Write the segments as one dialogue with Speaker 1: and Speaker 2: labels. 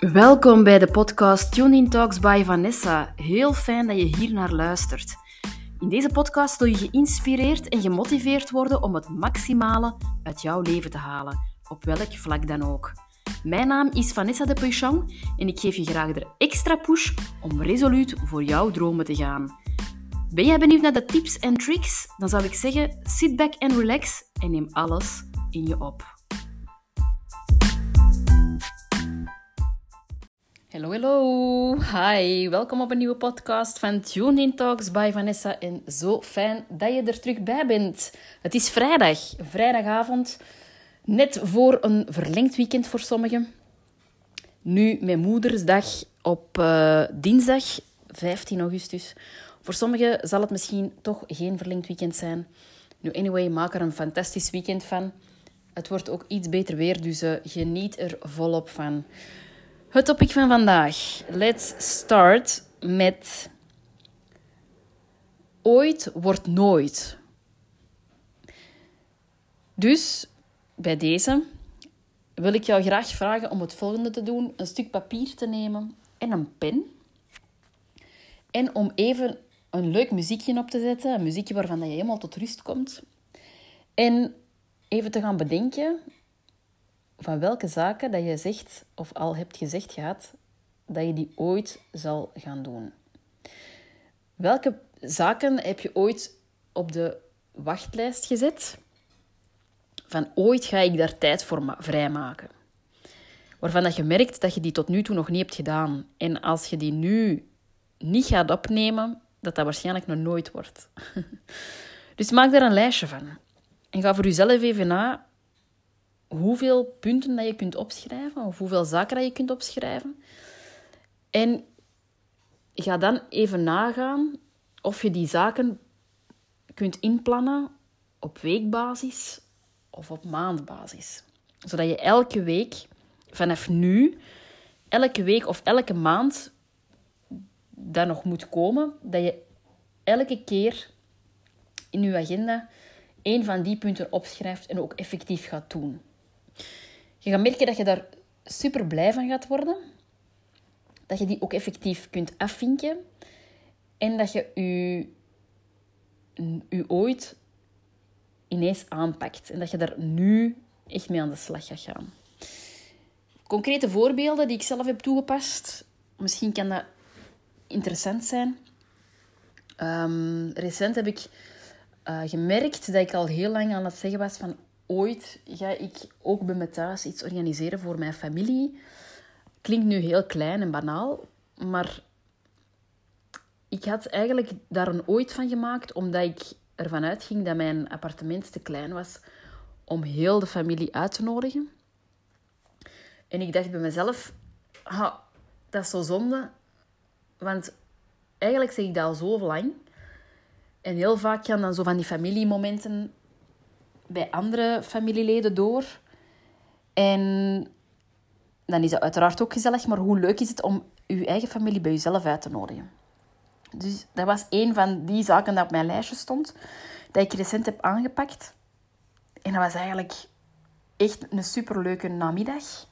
Speaker 1: Welkom bij de podcast Tuning Talks by Vanessa. Heel fijn dat je hier naar luistert. In deze podcast wil je geïnspireerd en gemotiveerd worden om het maximale uit jouw leven te halen, op welk vlak dan ook. Mijn naam is Vanessa de Puychon en ik geef je graag de extra push om resoluut voor jouw dromen te gaan. Ben jij benieuwd naar de tips en tricks? Dan zou ik zeggen, sit back and relax en neem alles in je op. Hallo, hallo. Hi, welkom op een nieuwe podcast van Tune In Talks by Vanessa. En zo fijn dat je er terug bij bent. Het is vrijdag, vrijdagavond, net voor een verlengd weekend voor sommigen. Nu met Moedersdag op uh, dinsdag 15 augustus. Voor sommigen zal het misschien toch geen verlengd weekend zijn. Nu, anyway, maak er een fantastisch weekend van. Het wordt ook iets beter weer, dus uh, geniet er volop van. Het topic van vandaag. Let's start met ooit wordt nooit. Dus bij deze wil ik jou graag vragen om het volgende te doen: een stuk papier te nemen en een pen. En om even een leuk muziekje op te zetten, een muziekje waarvan je helemaal tot rust komt. En even te gaan bedenken van welke zaken dat je zegt of al hebt gezegd gehad dat je die ooit zal gaan doen. Welke zaken heb je ooit op de wachtlijst gezet? Van ooit ga ik daar tijd voor vrijmaken. Waarvan dat je merkt dat je die tot nu toe nog niet hebt gedaan. En als je die nu niet gaat opnemen, dat dat waarschijnlijk nog nooit wordt. dus maak daar een lijstje van. En ga voor jezelf even na hoeveel punten dat je kunt opschrijven of hoeveel zaken dat je kunt opschrijven. En ga dan even nagaan of je die zaken kunt inplannen op weekbasis of op maandbasis. Zodat je elke week vanaf nu, elke week of elke maand dat nog moet komen, dat je elke keer in je agenda één van die punten opschrijft en ook effectief gaat doen. Je gaat merken dat je daar super blij van gaat worden. Dat je die ook effectief kunt afvinken. En dat je je, je ooit ineens aanpakt. En dat je daar nu echt mee aan de slag gaat gaan. Concrete voorbeelden die ik zelf heb toegepast. Misschien kan dat interessant zijn. Um, recent heb ik uh, gemerkt dat ik al heel lang aan het zeggen was van ooit ga ik ook bij me thuis iets organiseren voor mijn familie. Klinkt nu heel klein en banaal, maar ik had eigenlijk daar een ooit van gemaakt, omdat ik ervan uitging dat mijn appartement te klein was om heel de familie uit te nodigen. En ik dacht bij mezelf, ha, dat is zo zonde, want eigenlijk zeg ik dat al zo lang. En heel vaak gaan dan zo van die familiemomenten bij andere familieleden door. En dan is het uiteraard ook gezellig, maar hoe leuk is het om je eigen familie bij jezelf uit te nodigen? Dus dat was een van die zaken dat op mijn lijstje stond, dat ik recent heb aangepakt. En dat was eigenlijk echt een superleuke namiddag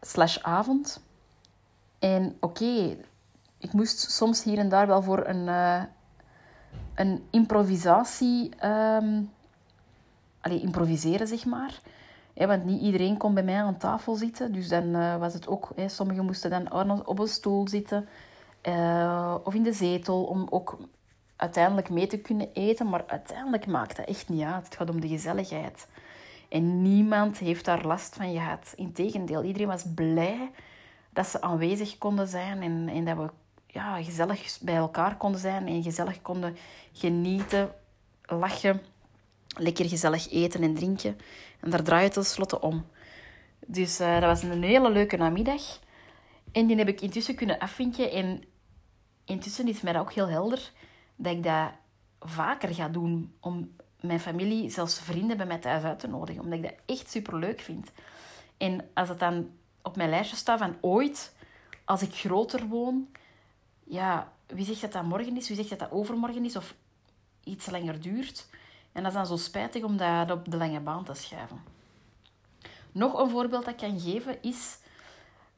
Speaker 1: slash avond. En oké, ik moest soms hier en daar wel voor een, uh, een improvisatie ehm, improviseren, zeg maar. want niet iedereen kon bij mij aan tafel zitten. Dus dan uh, was het ook... Sommigen moesten dan op een stoel zitten. Uh, of in de zetel, om ook uiteindelijk mee te kunnen eten. Maar uiteindelijk maakt dat echt niet uit. Het gaat om de gezelligheid. En niemand heeft daar last van gehad. Integendeel, iedereen was blij dat ze aanwezig konden zijn. En, en dat we ja, gezellig bij elkaar konden zijn. En gezellig konden genieten, lachen lekker gezellig eten en drinken. En daar draait het tenslotte om. Dus uh, dat was een hele leuke namiddag. En die heb ik intussen kunnen afvinken. En intussen is mij dat ook heel helder dat ik dat vaker ga doen. Om mijn familie, zelfs vrienden bij mij thuis uit te nodigen. Omdat ik dat echt super leuk vind. En als het dan op mijn lijstje staat van ooit, als ik groter woon, ja, wie zegt dat dat morgen is, wie zegt dat dat overmorgen is of iets langer duurt. En dat is dan zo spijtig om dat op de lange baan te schuiven. Nog een voorbeeld dat ik kan geven is...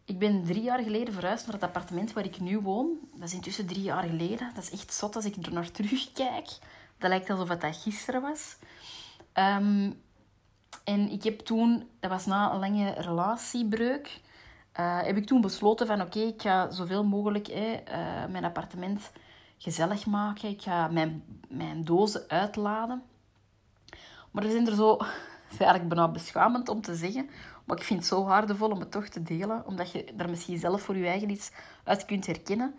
Speaker 1: ik ben drie jaar geleden verhuisd naar het appartement waar ik nu woon. Dat is intussen drie jaar geleden. Dat is echt zot als ik er naar terugkijk. Dat lijkt alsof het dat gisteren was. Ehm, en ik heb toen, dat was na een lange relatiebreuk, uh, heb ik toen besloten van oké, ik ga zoveel mogelijk eh, mijn appartement gezellig maken. Ik ga mijn, mijn dozen uitladen. Maar er zijn er zo, het is eigenlijk bijna beschamend om te zeggen, maar ik vind het zo waardevol om het toch te delen, omdat je daar misschien zelf voor je eigen iets uit kunt herkennen.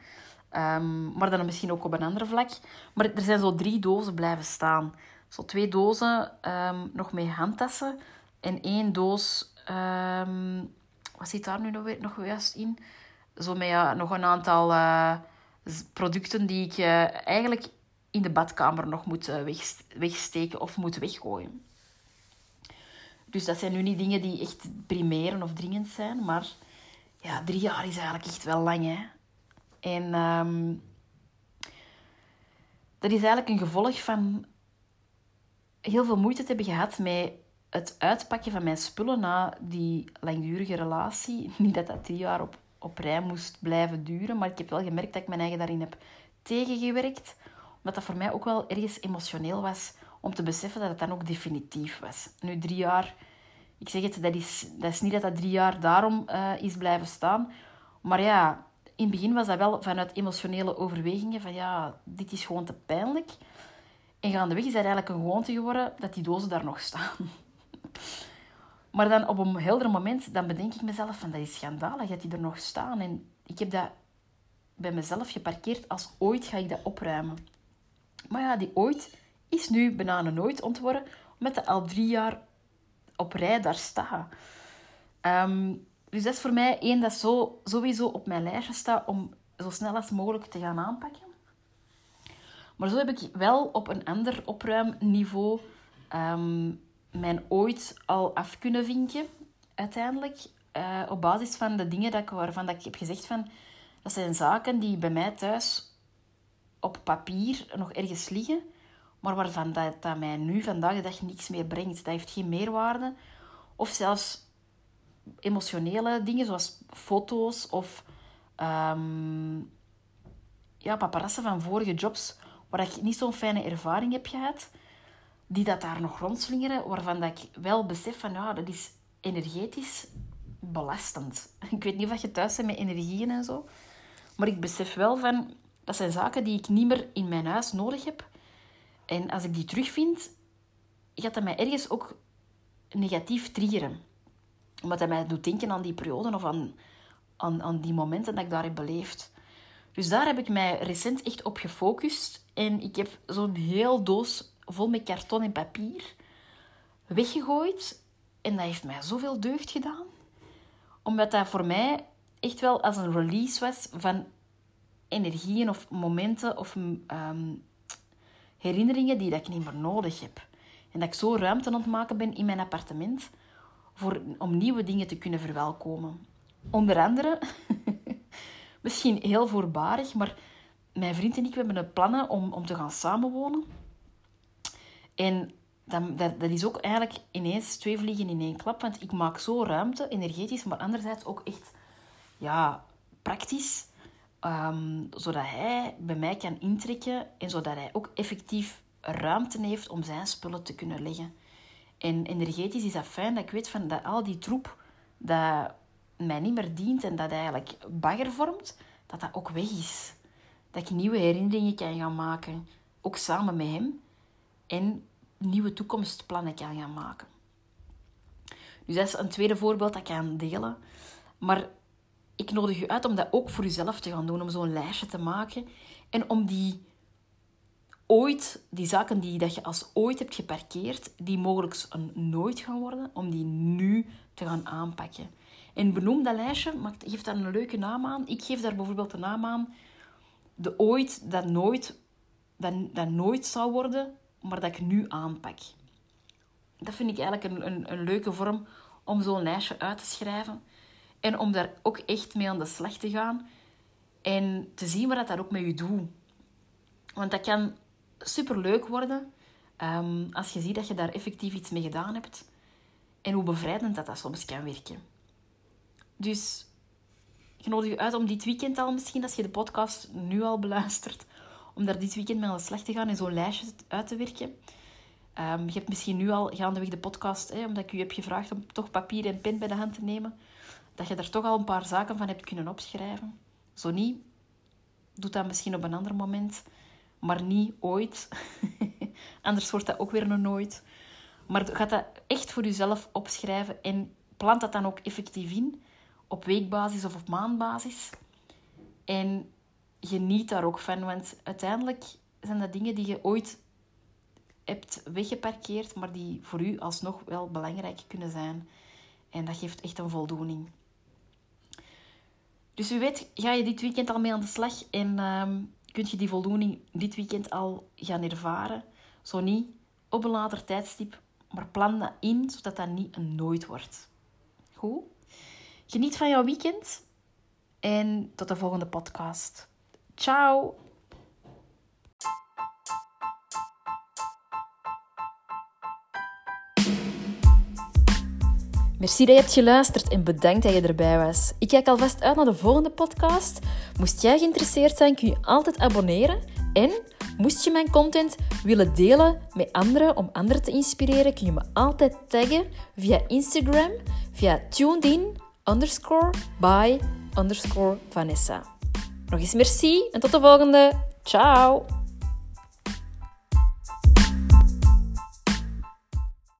Speaker 1: Um, maar dan misschien ook op een ander vlak. Maar er zijn zo drie dozen blijven staan. Zo twee dozen um, nog met handtassen en één doos... Um, wat zit daar nu nog, nog juist in? Zo met ja, nog een aantal uh, producten die ik uh, eigenlijk in de badkamer nog moet uh, wegsteken of moet weggooien. Dus dat zijn nu niet dingen die echt primeren of dringend zijn. Maar ja, drie jaar is eigenlijk echt wel lang. Hè? En um, dat is eigenlijk een gevolg van heel veel moeite te hebben gehad met het uitpakken van mijn spullen na die langdurige relatie. Niet dat dat drie jaar op, op rij moest blijven duren, maar ik heb wel gemerkt dat ik mijn eigen daarin heb tegengewerkt. Omdat dat voor mij ook wel ergens emotioneel was om te beseffen dat het dan ook definitief was. Nu, drie jaar, ik zeg het, dat is, dat is niet dat dat drie jaar daarom uh, is blijven staan. Maar ja, in het begin was dat wel vanuit emotionele overwegingen van ja, dit is gewoon te pijnlijk. En gaandeweg is dat eigenlijk een gewoonte geworden dat die dozen daar nog staan. Maar dan op een helder moment, dan bedenk ik mezelf van dat is schandalig dat die er nog staan. En ik heb dat bij mezelf geparkeerd als ooit ga ik dat opruimen. Maar ja, die ooit is nu bijna nooit ontworpen, omdat dat al drie jaar op rij daar staat. Ehm, dus dat is voor mij één dat zo, sowieso op mijn lijstje staat om zo snel als mogelijk te gaan aanpakken. Maar zo heb ik wel op een ander opruimniveau um, mijn ooit al af kunnen vinken, uiteindelijk. Uh, op basis van de dingen dat ik, waarvan dat ik heb gezegd van... Dat zijn zaken die bij mij thuis op papier nog ergens liggen, maar waarvan dat, dat mij nu vandaag de dag niks meer brengt. Dat heeft geen meerwaarde. Of zelfs emotionele dingen, zoals foto's of um, ja, paparazzen van vorige jobs waar ik niet zo'n fijne ervaring heb gehad, die dat daar nog rondslingeren, waarvan dat ik wel besef van, ja, dat is energetisch belastend. Ik weet niet of je thuis bent met energieën en zo, maar ik besef wel van, dat zijn zaken die ik niet meer in mijn huis nodig heb. En als ik die terugvind, gaat dat mij ergens ook negatief triggeren. Omdat dat mij doet denken aan die periode of aan, aan, aan die momenten dat ik daar heb beleefd. Dus daar heb ik mij recent echt op gefocust. En ik heb zo'n heel doos vol met karton en papier weggegooid. En dat heeft mij zoveel deugd gedaan. Omdat dat voor mij echt wel als een release was van energieën of momenten of ehm, herinneringen die dat ik niet meer nodig heb. En dat ik zo ruimte aan het maken ben in mijn appartement voor, om nieuwe dingen te kunnen verwelkomen. Onder andere, misschien heel voorbarig, maar mijn vriend en ik hebben een plannen om, om te gaan samenwonen. En dat, dat, dat, is ook eigenlijk ineens twee vliegen in één klap. Want ik maak zo ruimte, energetisch, maar anderzijds ook echt ja, praktisch. Um, zodat hij bij mij kan intrekken en zodat hij ook effectief ruimte heeft om zijn spullen te kunnen leggen. En energetisch is dat fijn dat ik weet van dat al die troep dat mij niet meer dient en dat eigenlijk bagger vormt, dat dat ook weg is. Dat ik nieuwe herinneringen kan gaan maken, ook samen met hem. En nieuwe toekomstplannen kan gaan maken. Dus dat is een tweede voorbeeld dat ik kan delen. Maar ik nodig u uit om dat ook voor uzelf te gaan doen, om zo'n lijstje te maken. En om die ooit, die zaken die dat je als ooit hebt geparkeerd, die mogelijk een nooit gaan worden, om die nu te gaan aanpakken. En benoem dat lijstje, maar geef daar een leuke naam aan. Ik geef daar bijvoorbeeld de naam aan, de ooit dat nooit, dat, dat nooit zou worden, maar dat ik nu aanpak. Dat vind ik eigenlijk een, een, een leuke vorm om zo'n lijstje uit te schrijven. En om daar ook echt mee aan de slag te gaan. En te zien wat dat, ook met je doet. Want dat kan superleuk worden um, als je ziet dat je daar effectief iets mee gedaan hebt. En hoe bevrijdend dat dat soms kan werken. Dus ik nodig je uit om dit weekend al misschien, als je de podcast nu al beluistert, om daar dit weekend mee aan de slag te gaan en zo'n lijstje uit te werken. Ehm, je hebt misschien nu al gaandeweg de podcast, hè, omdat ik u heb gevraagd om toch papier en pen bij de hand te nemen, dat je er toch al een paar zaken van hebt kunnen opschrijven. Zo niet, doe dat misschien op een ander moment, maar niet ooit. Anders wordt dat ook weer een nooit. Maar ga dat echt voor jezelf opschrijven en plant dat dan ook effectief in, op weekbasis of op maandbasis. En geniet daar ook van, want uiteindelijk zijn dat dingen die je ooit hebt weggeparkeerd, maar die voor u alsnog wel belangrijk kunnen zijn. En dat geeft echt een voldoening. Dus wie weet, ga je dit weekend al mee aan de slag en uh, kun je die voldoening dit weekend al gaan ervaren. Zo niet, op een later tijdstip, maar plan dat in, zodat dat niet een nooit wordt. Goed? Geniet van jouw weekend en tot de volgende podcast. Ciao! Merci dat je hebt geluisterd en bedankt dat je erbij was. Ik kijk alvast uit naar de volgende podcast. Moest jij geïnteresseerd zijn, kun je altijd abonneren. En moest je mijn content willen delen met anderen om anderen te inspireren, kun je me altijd taggen via Instagram, via tunedin underscore by. Nog eens merci en tot de volgende. Ciao!